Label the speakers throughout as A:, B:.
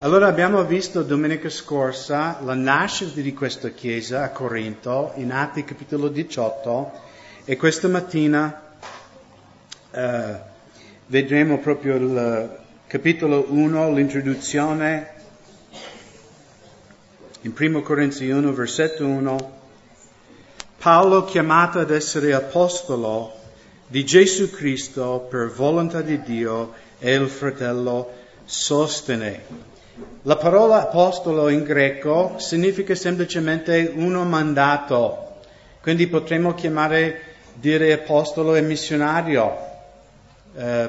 A: Allora abbiamo visto domenica scorsa la nascita di questa chiesa a Corinto in Atti capitolo 18 e questa mattina eh, vedremo proprio il capitolo 1, l'introduzione in 1 Corinzi 1, versetto 1. Paolo chiamato ad essere apostolo di Gesù Cristo per volontà di Dio e il fratello Sostene. La parola apostolo in greco significa semplicemente uno mandato, quindi potremmo chiamare, dire apostolo e missionario. Uh,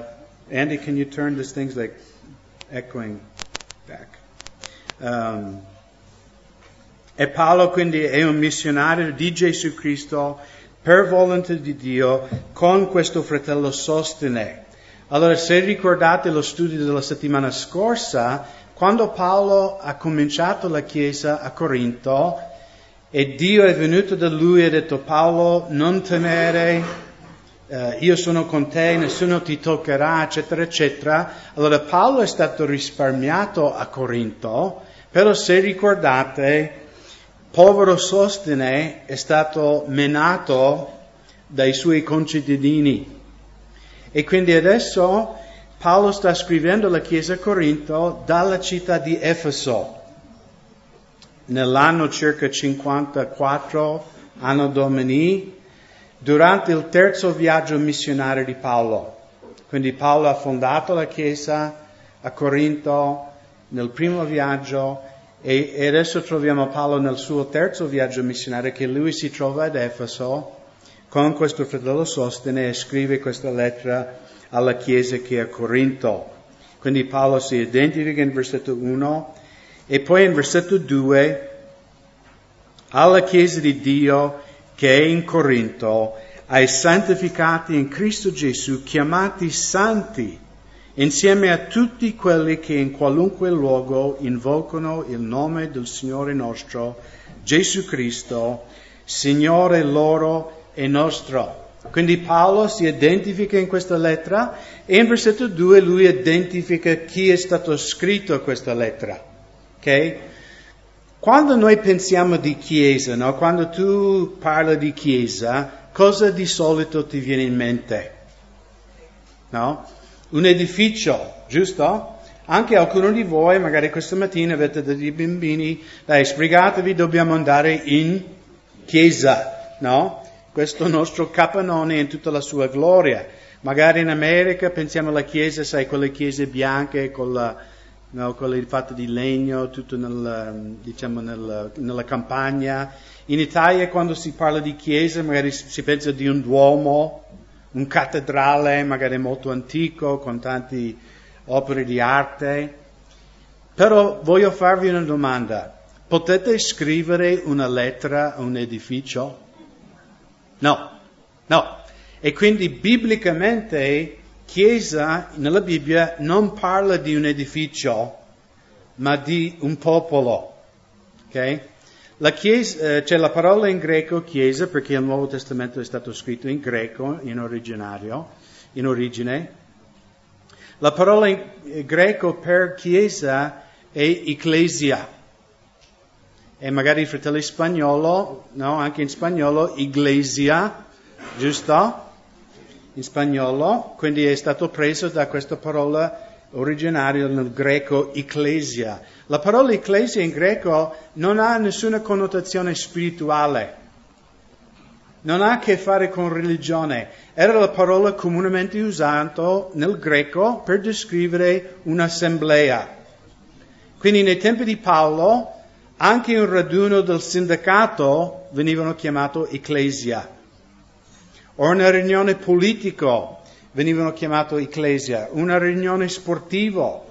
A: Andy, can you turn these things like echoing back? Um, e Paolo quindi è un missionario di Gesù Cristo per volontà di Dio con questo fratello Sostene. Allora, se ricordate lo studio della settimana scorsa, quando Paolo ha cominciato la chiesa a Corinto e Dio è venuto da lui e ha detto Paolo non temere, eh, io sono con te, nessuno ti toccherà, eccetera, eccetera, allora Paolo è stato risparmiato a Corinto, però se ricordate, povero Sostene è stato menato dai suoi concittadini. E quindi adesso Paolo sta scrivendo alla Chiesa a Corinto dalla città di Efeso. Nell'anno circa 54, anno domini, durante il terzo viaggio missionario di Paolo. Quindi Paolo ha fondato la Chiesa a Corinto nel primo viaggio e, adesso troviamo Paolo nel suo terzo viaggio missionario che lui si trova ad Efeso con questo fratello Sostene e scrive questa lettera alla chiesa che è a Corinto. Quindi Paolo si identifica in versetto 1 e poi in versetto 2 alla chiesa di Dio che è in Corinto, ai santificati in Cristo Gesù, chiamati santi, insieme a tutti quelli che in qualunque luogo invocano il nome del Signore nostro, Gesù Cristo, Signore loro e nostro. Quindi Paolo si identifica in questa lettera e in versetto 2 lui identifica chi è stato scritto questa lettera. Ok? Quando noi pensiamo di chiesa, no? quando tu parli di chiesa, cosa di solito ti viene in mente? No? Un edificio, giusto? Anche alcuni di voi, magari questa mattina avete dei bambini, dai, sbrigatevi, dobbiamo andare in chiesa, no? Questo nostro capannone in tutta la sua gloria. Magari in America pensiamo alla chiesa, sai, quelle chiese bianche con la, no, quelle fatte di legno, tutto nel, diciamo nel, nella campagna. In Italia quando si parla di chiesa magari si pensa di un duomo, un cattedrale magari molto antico con tante opere di arte. Però voglio farvi una domanda. Potete scrivere una lettera a un edificio? No, no. E quindi biblicamente Chiesa nella Bibbia non parla di un edificio, ma di un popolo. Okay? La chiesa, eh, c'è la parola in greco chiesa perché il Nuovo Testamento è stato scritto in greco, in originario, in origine. La parola in greco per chiesa è ecclesia e magari i fratelli spagnolo, no, anche in spagnolo, iglesia, giusto? In spagnolo, quindi è stato preso da questa parola originaria nel greco ecclesia. La parola ecclesia in greco non ha nessuna connotazione spirituale, non ha a che fare con religione, era la parola comunemente usata nel greco per descrivere un'assemblea. Quindi nei tempi di Paolo anche un raduno del sindacato venivano chiamato ecclesia. O una riunione politico venivano chiamato ecclesia. Una riunione sportivo.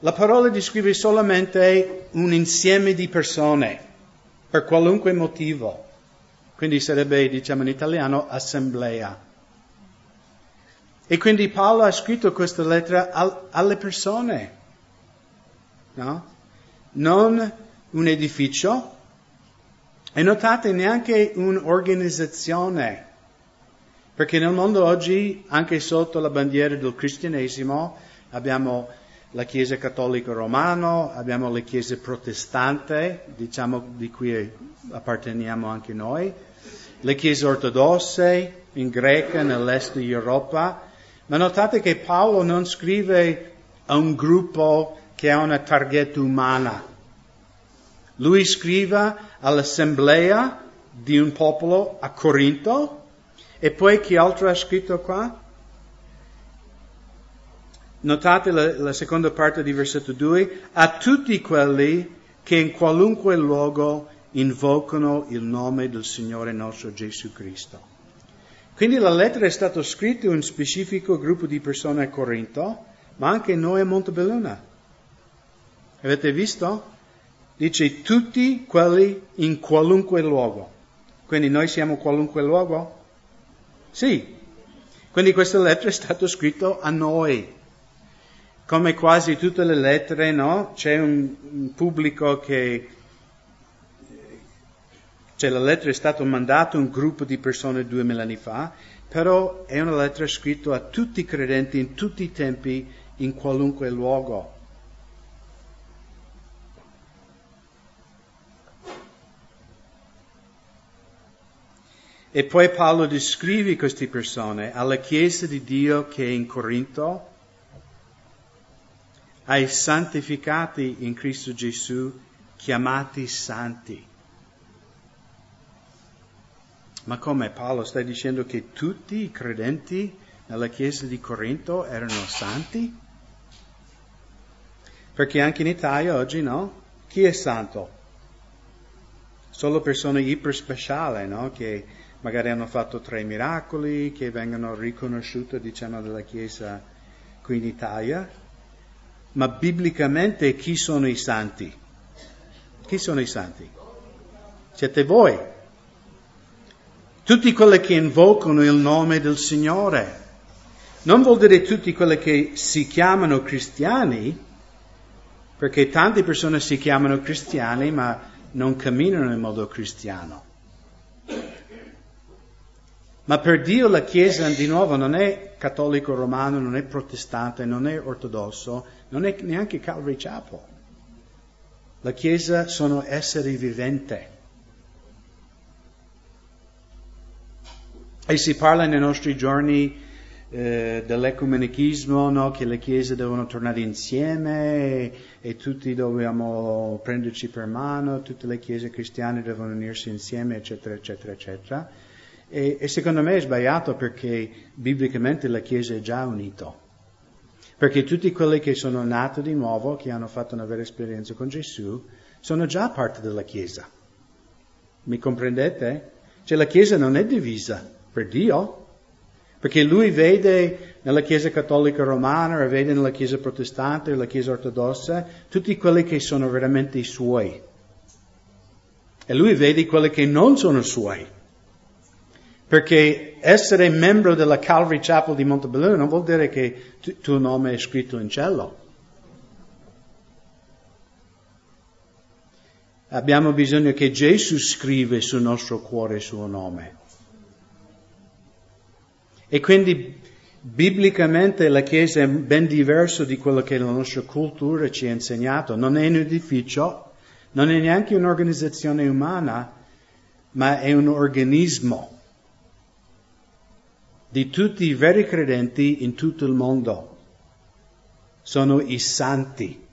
A: La parola descrive solamente un insieme di persone, per qualunque motivo. Quindi sarebbe, diciamo in italiano, assemblea. E quindi Paolo ha scritto questa lettera al, alle persone, no? Non un edificio e notate neanche un'organizzazione, perché nel mondo oggi, anche sotto la bandiera del cristianesimo, abbiamo la Chiesa cattolica romana, abbiamo le chiese protestanti, diciamo di cui apparteniamo anche noi, le chiese ortodosse in Grecia, nell'est Europa, ma notate che Paolo non scrive a un gruppo che ha una targhetta umana. Lui scrive all'assemblea di un popolo a Corinto e poi chi altro ha scritto qua? Notate la, la seconda parte di versetto 2, a tutti quelli che in qualunque luogo invocano il nome del Signore nostro Gesù Cristo. Quindi la lettera è stata scritta in un specifico gruppo di persone a Corinto, ma anche noi a Montebelluna. Avete visto? Dice tutti quelli in qualunque luogo. Quindi noi siamo qualunque luogo? Sì. Quindi questa lettera è stata scritta a noi come quasi tutte le lettere, no? C'è un, un pubblico che cioè la lettera è stata mandata a un gruppo di persone duemila anni fa, però è una lettera scritta a tutti i credenti in tutti i tempi, in qualunque luogo. E poi Paolo descrive queste persone alla Chiesa di Dio che è in Corinto, ai santificati in Cristo Gesù, chiamati santi. Ma come Paolo sta dicendo che tutti i credenti nella chiesa di Corinto erano santi? Perché anche in Italia oggi no? Chi è santo? Solo persone iper speciali, no? Che magari hanno fatto tre miracoli, che vengono riconosciute, diciamo, dalla chiesa qui in Italia ma biblicamente chi sono i santi? Chi sono i santi? Siete voi. Tutti quelli che invocano il nome del Signore. Non vuol dire tutti quelli che si chiamano cristiani, perché tante persone si chiamano cristiani ma non camminano in modo cristiano. Ma per Dio la Chiesa di nuovo non è cattolico romano, non è protestante, non è ortodosso, non è neanche Calvary Chapel. La Chiesa sono esseri viventi. E si parla nei nostri giorni eh, dell'ecumenichismo, no? che le chiese devono tornare insieme e, e, tutti dobbiamo prenderci per mano, tutte le chiese cristiane devono unirsi insieme, eccetera, eccetera, eccetera. E, e secondo me è sbagliato perché biblicamente la chiesa è già unita. Perché tutti quelli che sono nati di nuovo, che hanno fatto una vera esperienza con Gesù, sono già parte della Chiesa. Mi comprendete? Cioè la Chiesa non è divisa per Dio, perché lui vede nella Chiesa cattolica romana, o vede nella Chiesa protestante, nella Chiesa ortodossa, tutti quelli che sono veramente i suoi. E lui vede quelli che non sono suoi. Perché essere membro della Calvary Chapel di Montebelluna non vuol dire che il tuo nome è scritto in cielo. Abbiamo bisogno che Gesù scrive sul nostro cuore il suo nome. E quindi biblicamente la Chiesa è ben diversa di quello che la nostra cultura ci ha insegnato. Non è un edificio, non è neanche un'organizzazione umana, ma è un organismo di tutti i veri credenti in tutto il mondo. Sono i santi.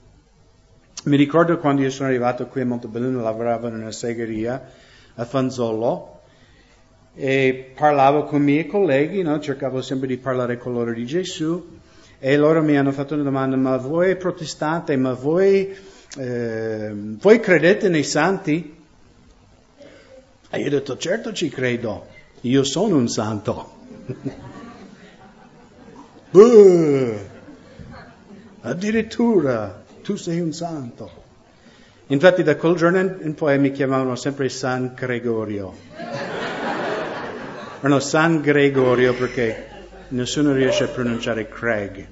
A: Mi ricordo quando io sono arrivato qui a Montebelluna, lavoravo in una segheria a Fanzolo e parlavo con i miei colleghi, no? cercavo sempre di parlare con loro di Gesù e loro mi hanno fatto una domanda, ma voi protestante, ma voi, eh, voi credete nei santi? E io ho detto, certo ci credo, io sono un santo. Uh, addirittura tu sei un santo. Infatti da quel giorno in poi mi chiamavano sempre San Gregorio. no, San Gregorio perché nessuno riesce a pronunciare Craig.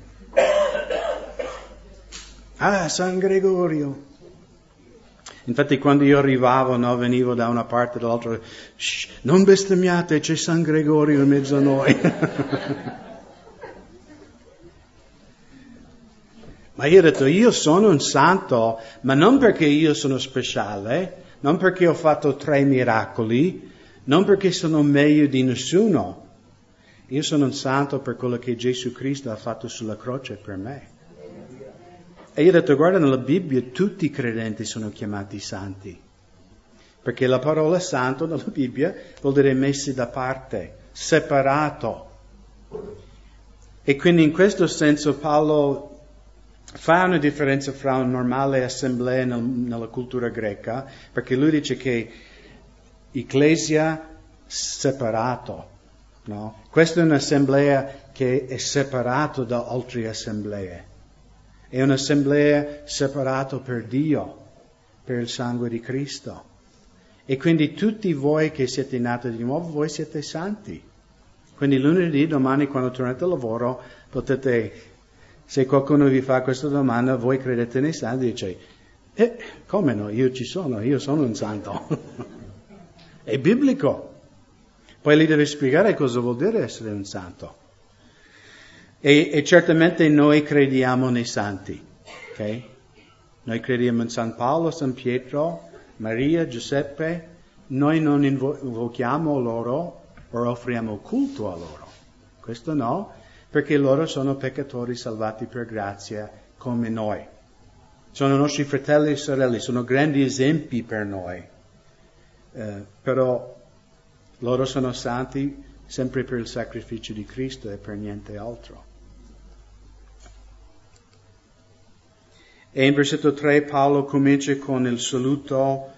A: Ah, San Gregorio. Infatti quando io arrivavo, no, venivo da una parte o dall'altra, non bestemmiate, c'è San Gregorio in mezzo a noi. Ma io ho detto, io sono un santo, ma non perché io sono speciale, non perché ho fatto tre miracoli, non perché sono meglio di nessuno. Io sono un santo per quello che Gesù Cristo ha fatto sulla croce per me. E io ho detto, guarda, nella Bibbia tutti i credenti sono chiamati santi. Perché la parola santo nella Bibbia vuol dire messi da parte, separato. E quindi in questo senso Paolo fa una differenza fra una normale assemblea nel, nella cultura greca, perché lui dice che ecclesia separato, no? Questa è un'assemblea che è separata da altre assemblee. È un'assemblea separata per Dio, per il sangue di Cristo. E quindi tutti voi che siete nati di nuovo, voi siete santi. Quindi lunedì, domani, quando tornate al lavoro, potete se qualcuno vi fa questa domanda, voi credete nei santi, dice, eh, come no, io ci sono, io sono un santo. È biblico. Poi gli deve spiegare cosa vuol dire essere un santo. E, e certamente noi crediamo nei santi, ok? Noi crediamo in San Paolo, San Pietro, Maria, Giuseppe. Noi non invochiamo loro o offriamo culto a loro. Questo no, perché loro sono peccatori salvati per grazia come noi. Sono nostri fratelli e sorelle, sono grandi esempi per noi, eh, però loro sono santi sempre per il sacrificio di Cristo e per niente altro. E in versetto 3 Paolo comincia con il saluto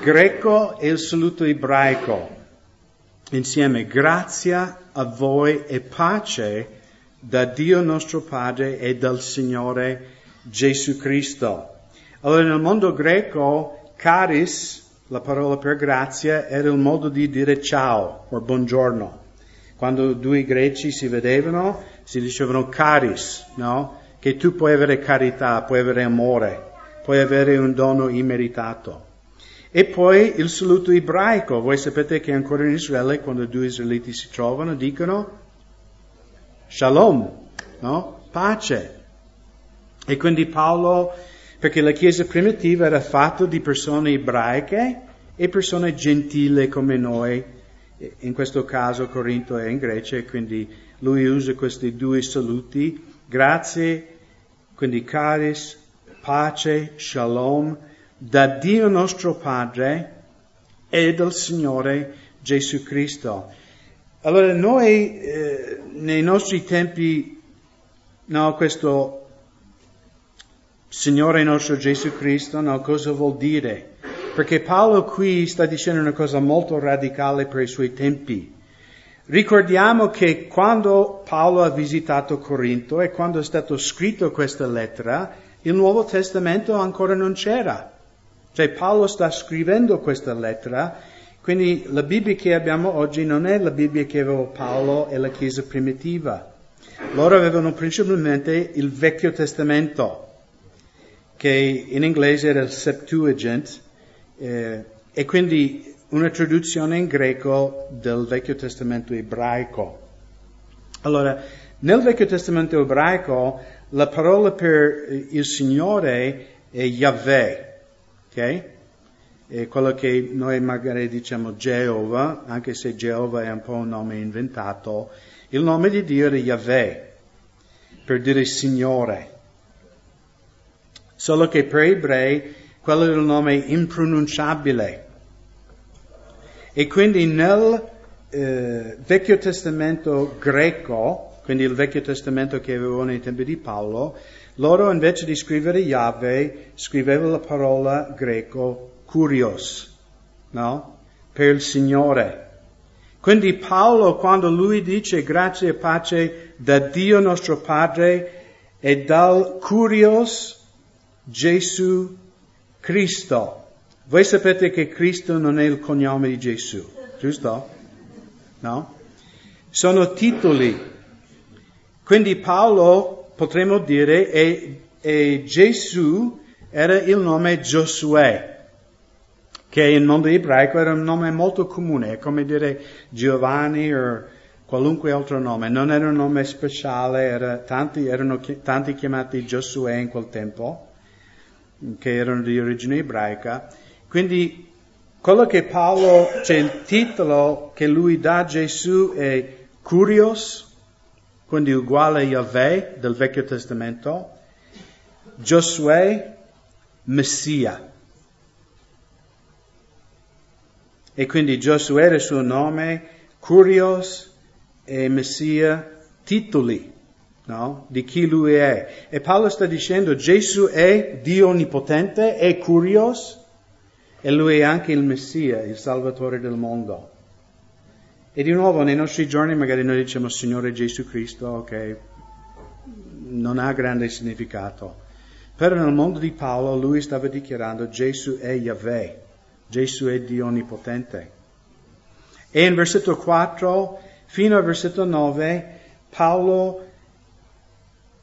A: greco e il saluto ebraico insieme grazia a voi e pace da Dio nostro Padre e dal Signore Gesù Cristo. Allora nel mondo greco, caris, la parola per grazia, era il modo di dire ciao o buongiorno. Quando due greci si vedevano, si dicevano caris, no? Che tu puoi avere carità, puoi avere amore, puoi avere un dono immeritato. E poi il saluto ebraico. Voi sapete che ancora in Israele, quando due israeliti si trovano, dicono shalom, no? Pace. E quindi Paolo, perché la Chiesa primitiva era fatta di persone ebraiche e persone gentili come noi, in questo caso Corinto è in Grecia, quindi lui usa questi due saluti, grazie, quindi caris, pace, shalom, da Dio nostro Padre e dal Signore Gesù Cristo. Allora noi eh, nei nostri tempi, no, questo Signore nostro Gesù Cristo, no, cosa vuol dire? Perché Paolo qui sta dicendo una cosa molto radicale per i suoi tempi. Ricordiamo che quando Paolo ha visitato Corinto e quando è stato scritto questa lettera, il Nuovo Testamento ancora non c'era. Cioè Paolo sta scrivendo questa lettera, quindi la Bibbia che abbiamo oggi non è la Bibbia che aveva Paolo e la Chiesa primitiva. Loro avevano principalmente il Vecchio Testamento, che in inglese era il Septuagint, eh, e quindi una traduzione in greco del Vecchio Testamento ebraico. Allora, nel Vecchio Testamento ebraico la parola per il Signore è Yahweh, ok? È quello che noi magari diciamo Geova, anche se Geova è un po' un nome inventato, il nome di Dio è Yahweh, per dire Signore. Solo che per ebrei quello è un nome impronunciabile. E quindi nel eh, Vecchio Testamento greco, quindi il Vecchio Testamento che avevano nei tempi di Paolo, loro invece di scrivere Yahweh scrivevano la parola greco curios, no? Per il Signore. Quindi Paolo quando lui dice grazie e pace da Dio nostro Padre e dal curios Gesù Cristo. Voi sapete che Cristo non è il cognome di Gesù, giusto? No? Sono titoli. Quindi Paolo potremmo dire, e, e Gesù era il nome Giosuè, che in mondo ebraico era un nome molto comune, è come dire Giovanni o qualunque altro nome, non era un nome speciale, era, tanti, erano tanti chiamati Giosuè in quel tempo, che erano di origine ebraica. Quindi quello che Paolo, c'è il titolo che lui dà a Gesù è Curios, quindi uguale a Yahweh del Vecchio Testamento, Giosuè, Messia. E quindi Giosuè era il suo nome, Curios e Messia, titoli no? di chi lui è. E Paolo sta dicendo Gesù è Dio onnipotente, è Curios e lui è anche il Messia, il Salvatore del mondo. E di nuovo nei nostri giorni magari noi diciamo Signore Gesù Cristo, che non ha grande significato. Però nel mondo di Paolo lui stava dichiarando Gesù è Yahweh, Gesù è Dio onnipotente. E in versetto 4 fino al versetto 9 Paolo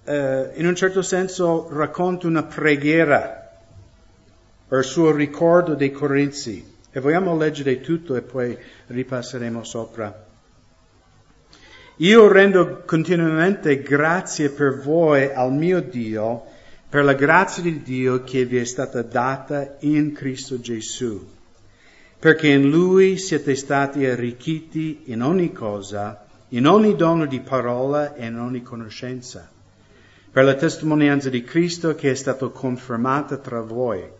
A: eh, in un certo senso racconta una preghiera per suo ricordo dei Corinzi. E vogliamo leggere tutto e poi ripasseremo sopra. Io rendo continuamente grazie per voi al mio Dio, per la grazia di Dio che vi è stata data in Cristo Gesù, perché in Lui siete stati arricchiti in ogni cosa, in ogni dono di parola e in ogni conoscenza, per la testimonianza di Cristo che è stata confermata tra voi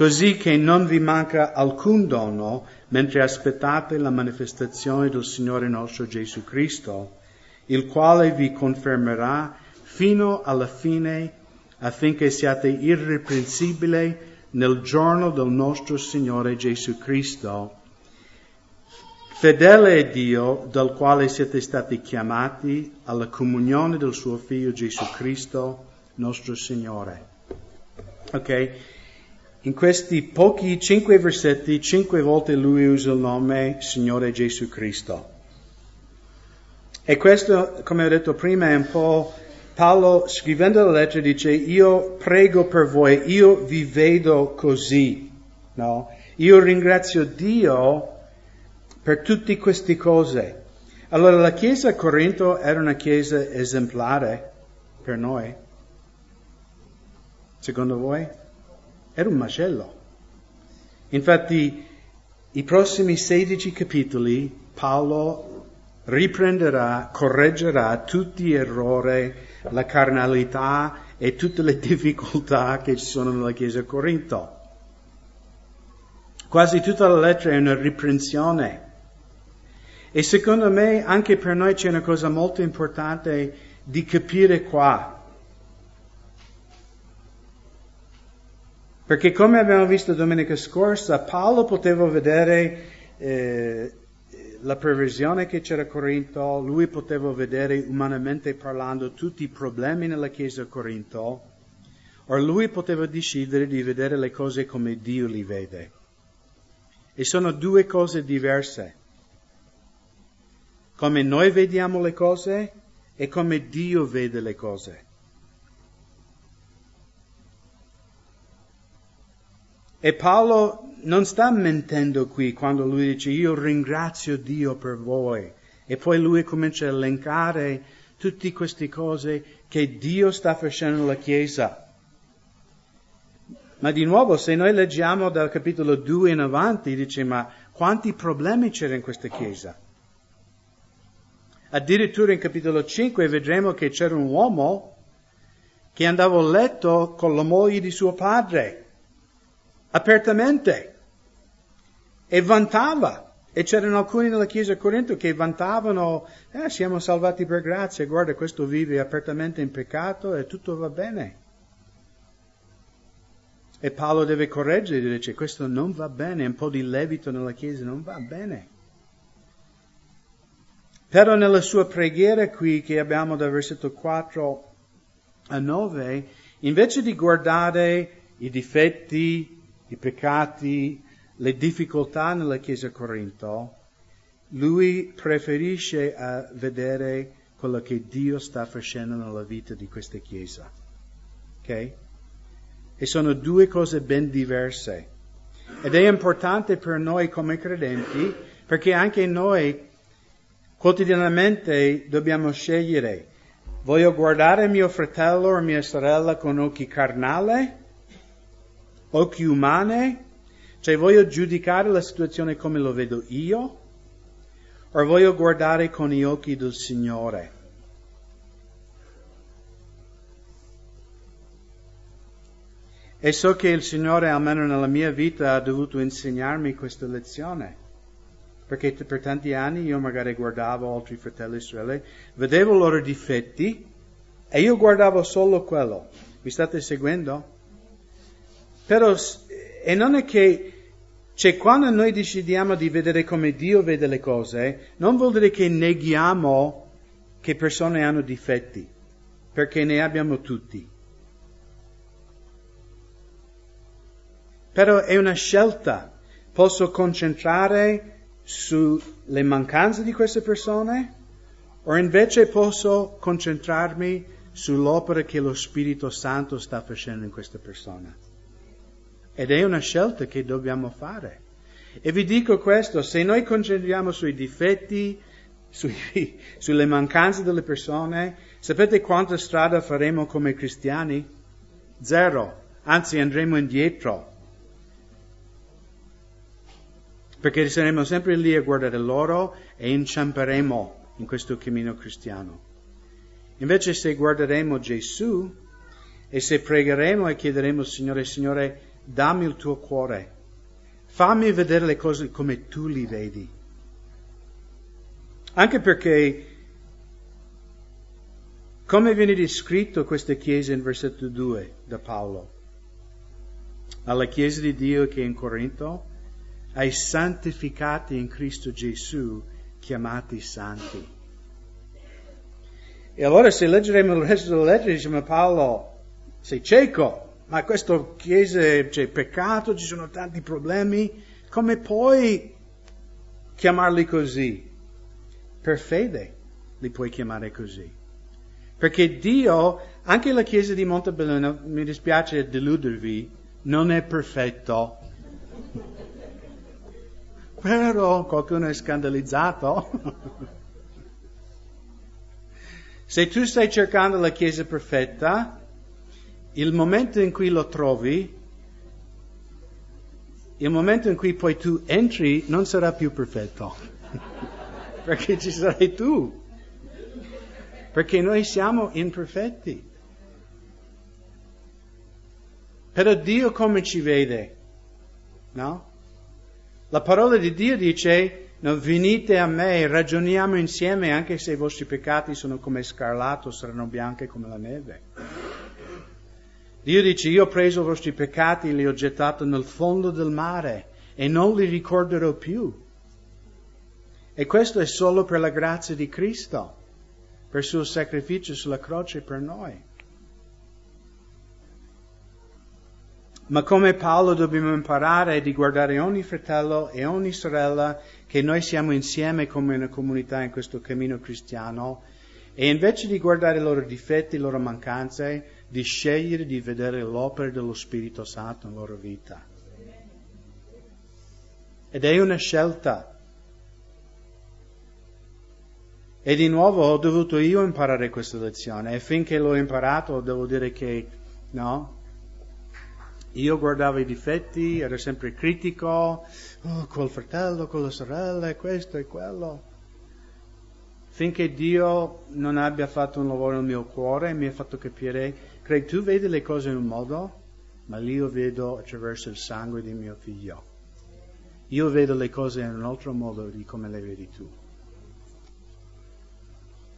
A: così che non vi manca alcun dono mentre aspettate la manifestazione del Signore nostro Gesù Cristo, il quale vi confermerà fino alla fine affinché siate irreprensibili nel giorno del nostro Signore Gesù Cristo. Fedele è Dio dal quale siete stati chiamati alla comunione del suo Figlio Gesù Cristo, nostro Signore. Ok? In questi pochi cinque versetti, cinque volte lui usa il nome Signore Gesù Cristo. E questo, come ho detto prima, è un po' Paolo scrivendo la lettera dice io prego per voi, io vi vedo così, no? Io ringrazio Dio per tutte queste cose. Allora la chiesa a Corinto era una chiesa esemplare per noi. Secondo voi? Era un macello. Infatti, i prossimi 16 capitoli Paolo riprenderà, correggerà tutti gli errori, la carnalità e tutte le difficoltà che ci sono nella Chiesa a Corinto. Quasi tutta la lettera è una riprensione. E secondo me anche per noi c'è una cosa molto importante di capire qua. Perché come abbiamo visto domenica scorsa, Paolo poteva vedere eh, la perversione che c'era a Corinto, lui poteva vedere umanamente parlando tutti i problemi nella chiesa a Corinto, o lui poteva decidere di vedere le cose come Dio li vede. E sono due cose diverse. Come noi vediamo le cose e come Dio vede le cose. E Paolo non sta mentendo qui quando lui dice io ringrazio Dio per voi e poi lui comincia a elencare tutte queste cose che Dio sta facendo nella Chiesa. Ma di nuovo, se noi leggiamo dal capitolo 2 in avanti, dice ma quanti problemi c'era in questa Chiesa? Addirittura in capitolo 5 vedremo che c'era un uomo che andava a letto con la moglie di suo padre apertamente e vantava. E c'erano alcuni nella chiesa a Corinto che vantavano, eh, siamo salvati per grazia, guarda questo vive apertamente in peccato e tutto va bene. E Paolo deve correggere, dice questo non va bene, un po' di levito nella chiesa non va bene. Però nella sua preghiera qui che abbiamo dal versetto 4 a 9, invece di guardare i difetti, i peccati, le difficoltà nella Chiesa Corinto, lui preferisce uh, vedere quello che Dio sta facendo nella vita di questa Chiesa. Ok? E sono due cose ben diverse. Ed è importante per noi come credenti perché anche noi Quotidianamente dobbiamo scegliere, voglio guardare mio fratello o mia sorella con occhi carnali, occhi umani, cioè voglio giudicare la situazione come lo vedo io, o voglio guardare con gli occhi del Signore? E so che il Signore, almeno nella mia vita, ha dovuto insegnarmi questa lezione. Perché per tanti anni io magari guardavo altri fratelli e sorelle, vedevo i loro difetti e io guardavo solo quello. Mi state seguendo? Però, e non è che, cioè quando noi decidiamo di vedere come Dio vede le cose, non vuol dire che neghiamo che persone hanno difetti, perché ne abbiamo tutti. Però è una scelta. Posso concentrare sulle mancanze di queste persone o invece posso concentrarmi sull'opera che lo Spirito Santo sta facendo in questa persona. Ed è una scelta che dobbiamo fare. E vi dico questo, se noi concentriamo sui difetti, sui, sulle mancanze delle persone, sapete quanta strada faremo come cristiani? Zero. Anzi andremo indietro. perché saremo sempre lì a guardare loro e inciamperemo in questo cammino cristiano. Invece se guarderemo Gesù e se pregheremo e chiederemo Signore, Signore, dammi il tuo cuore, fammi vedere le cose come tu li vedi. Anche perché, come viene descritto questa chiesa in versetto 2 da Paolo, alla chiesa di Dio che è in Corinto, ai santificati in Cristo Gesù, chiamati santi. E allora se leggeremo il resto della lettera, diciamo Paolo, sei cieco, ma questa chiesa c'è peccato, ci sono tanti problemi, come puoi chiamarli così? Per fede li puoi chiamare così. Perché Dio, anche la chiesa di Montebelluna, mi dispiace deludervi, non è perfetto. Però qualcuno è scandalizzato. Se tu stai cercando la Chiesa perfetta, il momento in cui lo trovi, il momento in cui poi tu entri non sarà più perfetto, perché ci sarai tu, perché noi siamo imperfetti. Però Dio come ci vede? No? La parola di Dio dice, non venite a me, ragioniamo insieme, anche se i vostri peccati sono come scarlato, saranno bianchi come la neve. Dio dice, io ho preso i vostri peccati e li ho gettati nel fondo del mare e non li ricorderò più. E questo è solo per la grazia di Cristo, per il suo sacrificio sulla croce per noi. Ma come Paolo dobbiamo imparare di guardare ogni fratello e ogni sorella che noi siamo insieme come una comunità in questo cammino cristiano e invece di guardare i loro difetti, le loro mancanze, di scegliere di vedere l'opera dello Spirito Santo nella loro vita. Ed è una scelta. E di nuovo ho dovuto io imparare questa lezione e finché l'ho imparato devo dire che no, io guardavo i difetti, ero sempre critico, oh, quel fratello, quella sorella, questo e quello. Finché Dio non abbia fatto un lavoro nel mio cuore e mi ha fatto capire, Craig, tu vedi le cose in un modo, ma io vedo attraverso il sangue di mio figlio. Io vedo le cose in un altro modo di come le vedi tu.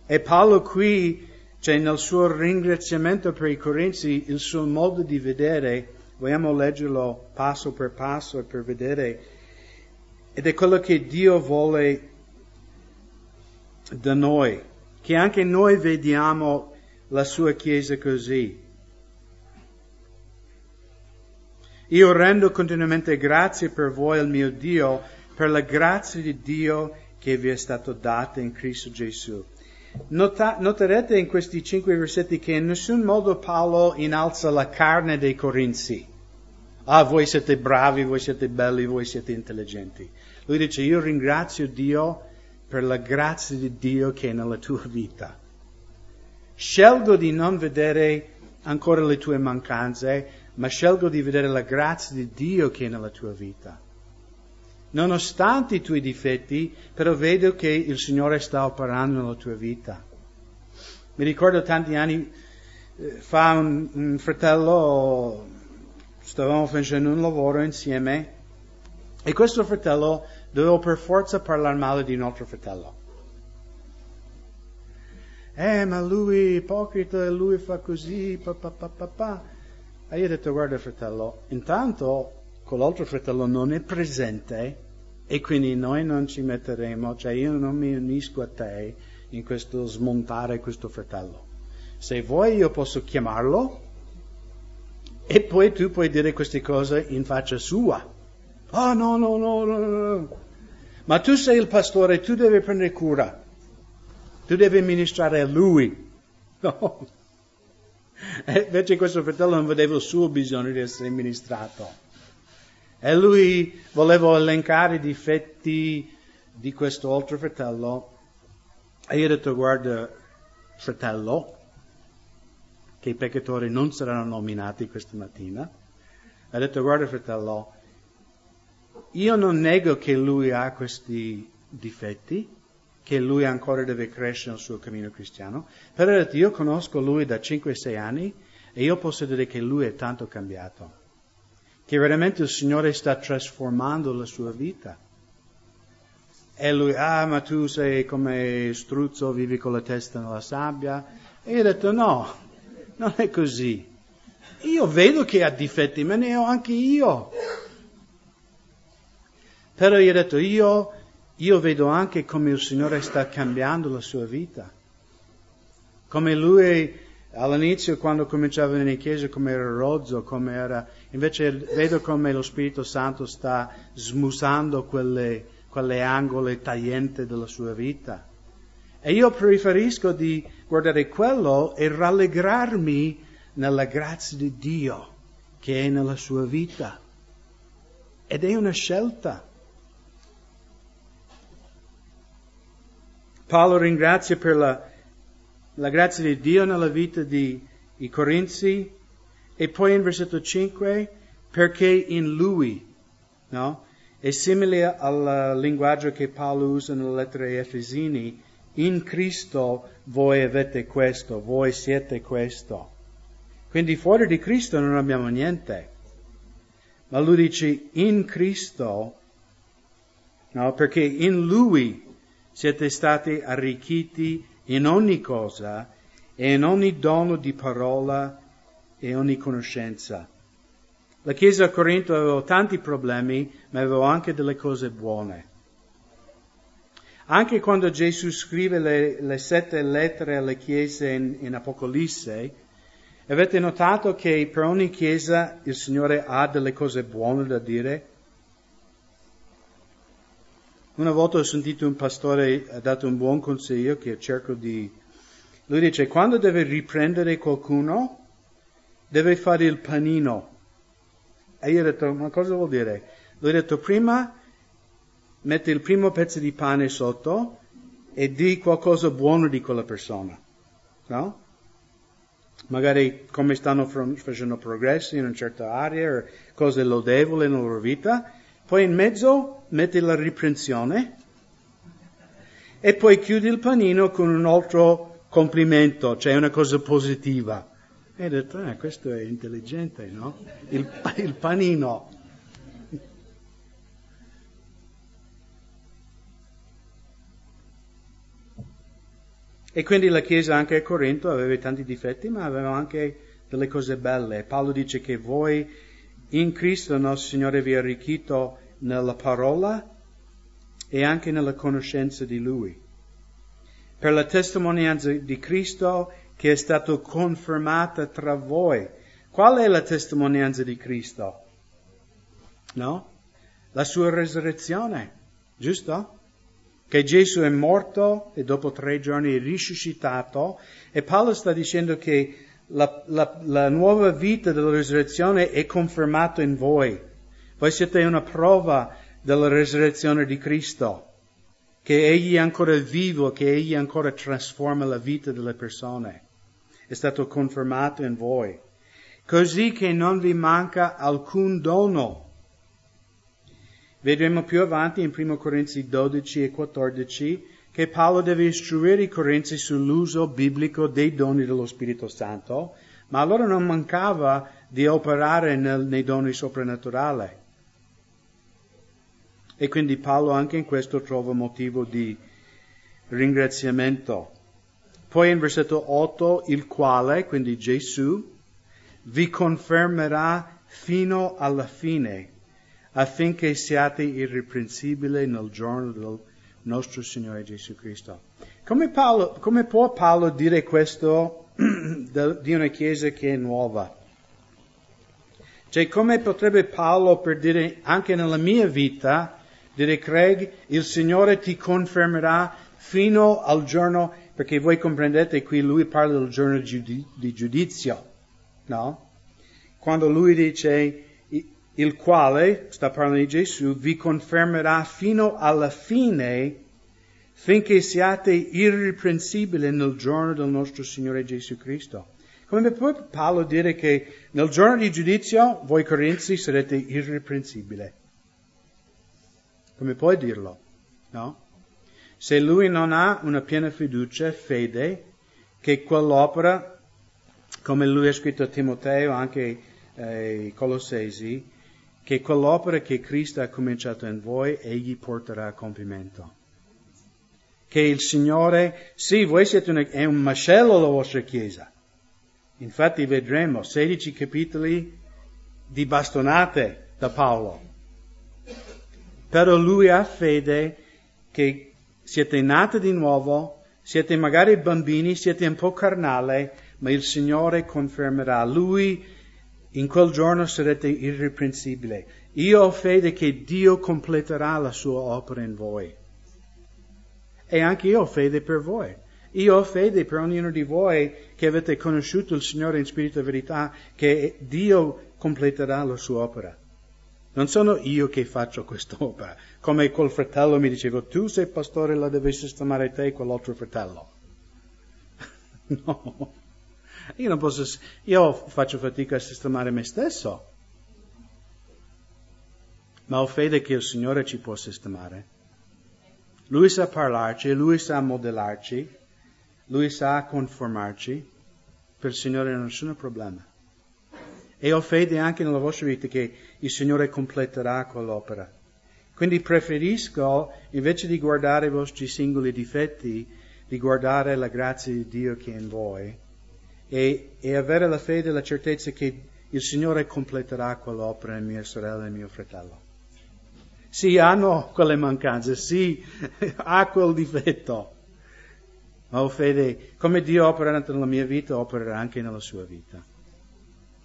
A: E Paolo qui, cioè nel suo ringraziamento per i Corinzi, il suo modo di vedere Vogliamo leggerlo passo per passo per vedere. Ed è quello che Dio vuole da noi, che anche noi vediamo la sua Chiesa così. Io rendo continuamente grazie per voi al mio Dio, per la grazia di Dio che vi è stata data in Cristo Gesù. Nota, noterete in questi cinque versetti che in nessun modo Paolo innalza la carne dei Corinzi. Ah, voi siete bravi, voi siete belli, voi siete intelligenti. Lui dice, io ringrazio Dio per la grazia di Dio che è nella tua vita. Scelgo di non vedere ancora le tue mancanze, ma scelgo di vedere la grazia di Dio che è nella tua vita. Nonostante i tuoi difetti, però vedo che il Signore sta operando nella tua vita. Mi ricordo tanti anni eh, fa un, un fratello, stavamo facendo un lavoro insieme e questo fratello doveva per forza parlare male di un altro fratello. Eh, ma lui è ipocrita, lui fa così, pa pa pa pa pa. E io ho detto, guarda fratello, intanto quell'altro fratello non è presente e quindi noi non ci metteremo, cioè io non mi unisco a te in questo smontare questo fratello. Se vuoi io posso chiamarlo e poi tu puoi dire queste cose in faccia sua. Ah oh, no, no, no, no, no. Ma tu sei il pastore, tu devi prendere cura. Tu devi ministrare a lui. No. E invece questo fratello non vedeva il suo bisogno di essere ministrato. E lui voleva elencare i difetti di questo altro fratello. E io ho detto, guarda, fratello, che i peccatori non saranno nominati questa mattina. Ha detto, guarda fratello, io non nego che lui ha questi difetti, che lui ancora deve crescere nel suo cammino cristiano, però io conosco lui da 5-6 anni e io posso dire che lui è tanto cambiato che veramente il Signore sta trasformando la sua vita. E lui, ah, ma tu sei come struzzo, vivi con la testa nella sabbia. E io ho detto, no, non è così. Io vedo che ha difetti, ma ne ho anche io. Però io ho detto, io, io vedo anche come il Signore sta cambiando la sua vita. Come lui all'inizio, quando cominciava in chiesa, come era rozzo, come era Invece vedo come lo Spirito Santo sta smusando quelle, quelle angole taglienti della sua vita. E io preferisco di guardare quello e rallegrarmi nella grazia di Dio che è nella sua vita. Ed è una scelta. Paolo ringrazia per la, la grazia di Dio nella vita dei Corinzi e poi in versetto 5, perché in lui, no? È simile al linguaggio che Paolo usa nella lettera ai Efesini, in Cristo voi avete questo, voi siete questo. Quindi fuori di Cristo non abbiamo niente. Ma lui dice in Cristo, no? Perché in Lui siete stati arricchiti in ogni cosa e in ogni dono di parola e ogni conoscenza. La Chiesa a Corinto aveva tanti problemi, ma aveva anche delle cose buone. Anche quando Gesù scrive le, le sette lettere alle chiese in, in Apocalisse, avete notato che per ogni chiesa il Signore ha delle cose buone da dire? Una volta ho sentito un pastore ha dato un buon consiglio che cerco di... Lui dice, quando deve riprendere qualcuno, deve fare il panino. E io ho detto, ma cosa vuol dire? Lui ha detto, prima metti il primo pezzo di pane sotto e di qualcosa buono di quella persona. No? Magari come stanno facendo progressi in una certa area, cose lodevoli nella loro vita. Poi in mezzo metti la riprensione e poi chiudi il panino con un altro complimento, cioè una cosa positiva. E ho detto, eh, questo è intelligente, no? Il, il panino. E quindi la Chiesa anche a Corinto aveva tanti difetti, ma aveva anche delle cose belle. Paolo dice che voi in Cristo nostro Signore vi ha arricchito nella parola e anche nella conoscenza di Lui. Per la testimonianza di Cristo che è stata confermata tra voi. Qual è la testimonianza di Cristo? No? La sua resurrezione, giusto? Che Gesù è morto e dopo tre giorni è risuscitato e Paolo sta dicendo che la, la, la nuova vita della risurrezione è confermata in voi. Voi siete una prova della risurrezione di Cristo. che Egli è ancora vivo, che Egli ancora trasforma la vita delle persone. È stato confermato in voi. Così che non vi manca alcun dono. Vedremo più avanti in 1 Corinzi 12 e 14 che Paolo deve istruire i Corinzi sull'uso biblico dei doni dello Spirito Santo, ma allora non mancava di operare nel, nei doni soprannaturali. E quindi Paolo anche in questo trova motivo di ringraziamento. Poi in versetto 8, il quale, quindi Gesù, vi confermerà fino alla fine, affinché siate irreprensibili nel giorno del nostro Signore Gesù Cristo. Come, Paolo, come può Paolo dire questo di una chiesa che è nuova? Cioè, come potrebbe Paolo per dire anche nella mia vita, dire Craig, il Signore ti confermerà fino al giorno, perché voi comprendete qui lui parla del giorno di giudizio, no? Quando lui dice il quale, sta parlando di Gesù, vi confermerà fino alla fine finché siate irreprensibili nel giorno del nostro Signore Gesù Cristo. Come può Paolo dire che nel giorno di giudizio voi corinzi sarete irreprensibili? Come puoi dirlo? No? Se lui non ha una piena fiducia, fede, che quell'opera, come lui ha scritto a Timoteo, anche ai eh, Colossesi, che quell'opera che Cristo ha cominciato in voi, egli porterà a compimento. Che il Signore, sì, voi siete una, è un macello la vostra Chiesa. Infatti vedremo 16 capitoli di bastonate da Paolo. Però lui ha fede che siete nati di nuovo, siete magari bambini, siete un po' carnali, ma il Signore confermerà. Lui in quel giorno sarete irreprensibili. Io ho fede che Dio completerà la sua opera in voi. E anche io ho fede per voi. Io ho fede per ognuno di voi che avete conosciuto il Signore in spirito e verità, che Dio completerà la sua opera. Non sono io che faccio quest'opera, come quel fratello mi diceva, tu sei pastore, la devi sistemare te e quell'altro fratello. no. Io non posso, io faccio fatica a sistemare me stesso, ma ho fede che il Signore ci può sistemare. Lui sa parlarci, Lui sa modellarci, Lui sa conformarci. Per il Signore non c'è nessun problema. E ho fede anche nella vostra vita che il Signore completerà quell'opera. Quindi preferisco, invece di guardare i vostri singoli difetti, di guardare la grazia di Dio che è in voi e, e avere la fede e la certezza che il Signore completerà quell'opera in mia sorella e mio fratello. Sì, hanno quelle mancanze, sì, ha quel difetto, ma ho fede, come Dio opera nella mia vita, opererà anche nella sua vita.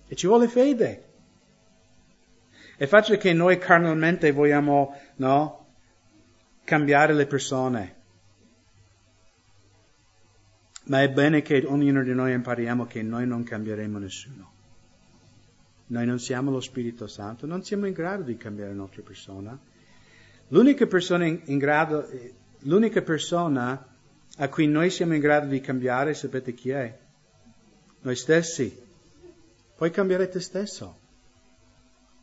A: E ci vuole fede. È facile che noi carnalmente vogliamo, no, cambiare le persone. Ma è bene che ognuno di noi impariamo che noi non cambieremo nessuno. Noi non siamo lo Spirito Santo, non siamo in grado di cambiare un'altra persona. L'unica persona, in, grado, l'unica persona a cui noi siamo in grado di cambiare, sapete chi è? Noi stessi. Puoi cambiare te stesso.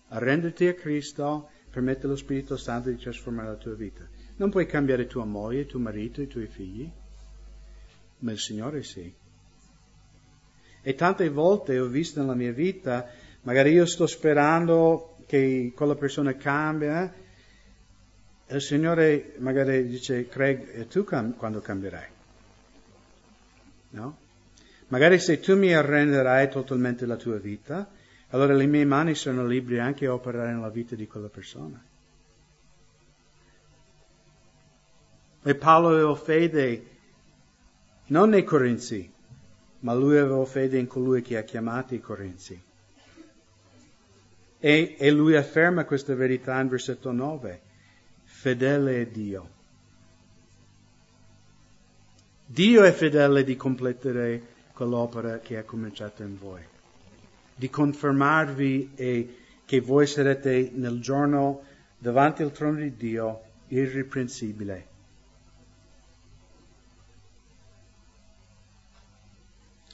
A: Arrenderti a Cristo, permette allo Spirito Santo di trasformare la tua vita. Non puoi cambiare tua moglie, tuo marito, i tuoi figli ma il Signore sì. E tante volte ho visto nella mia vita, magari io sto sperando che quella persona cambia, e il Signore magari dice, Craig, e tu cam- quando cambierai? No? Magari se tu mi arrenderai totalmente la tua vita, allora le mie mani sono libere anche a operare nella vita di quella persona. E Paolo aveva fede non nei Corinzi, ma lui aveva fede in colui che ha chiamato i Corinzi. E, e lui afferma questa verità in versetto 9. Fedele è Dio. Dio è fedele di completare quell'opera che è cominciata in voi, di confermarvi e che voi sarete nel giorno davanti al trono di Dio irriprensibile.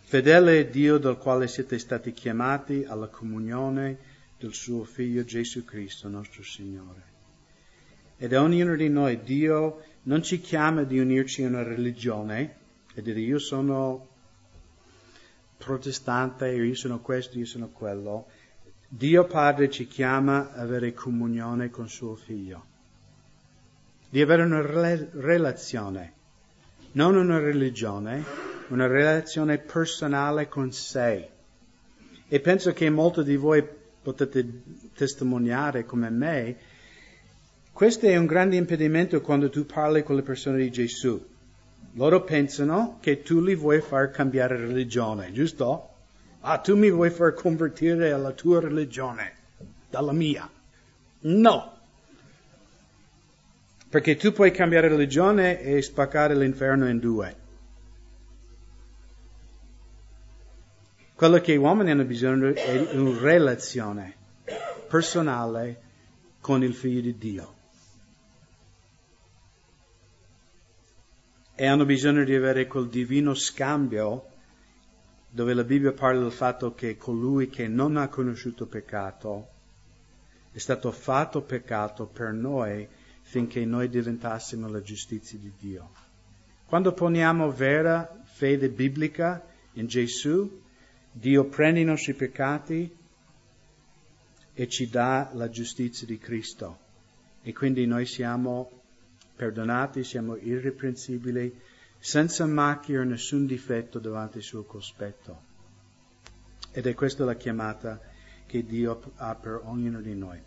A: Fedele è Dio dal quale siete stati chiamati alla comunione del suo Figlio Gesù Cristo, nostro Signore. Ed a ognuno di noi Dio non ci chiama di unirci a una religione e dire io sono protestante, io sono questo, io sono quello. Dio Padre ci chiama ad avere comunione con suo Figlio, di avere una relazione, non una religione, una relazione personale con sé. E penso che molti di voi potete testimoniare come me, questo è un grande impedimento quando tu parli con le persone di Gesù. Loro pensano che tu li vuoi far cambiare religione, giusto? Ah, tu mi vuoi far convertire alla tua religione, dalla mia. No. Perché tu puoi cambiare religione e spaccare l'inferno in due. Quello che gli uomini hanno bisogno è una relazione personale con il figlio di Dio. E hanno bisogno di avere quel divino scambio dove la Bibbia parla del fatto che colui che non ha conosciuto peccato è stato fatto peccato per noi finché noi diventassimo la giustizia di Dio. Quando poniamo vera fede biblica in Gesù, Dio prende i nostri peccati e ci dà la giustizia di Cristo. E quindi noi siamo perdonati, siamo irreprensibili, senza macchia o nessun difetto davanti al suo cospetto. Ed è questa la chiamata che Dio ha per ognuno di noi.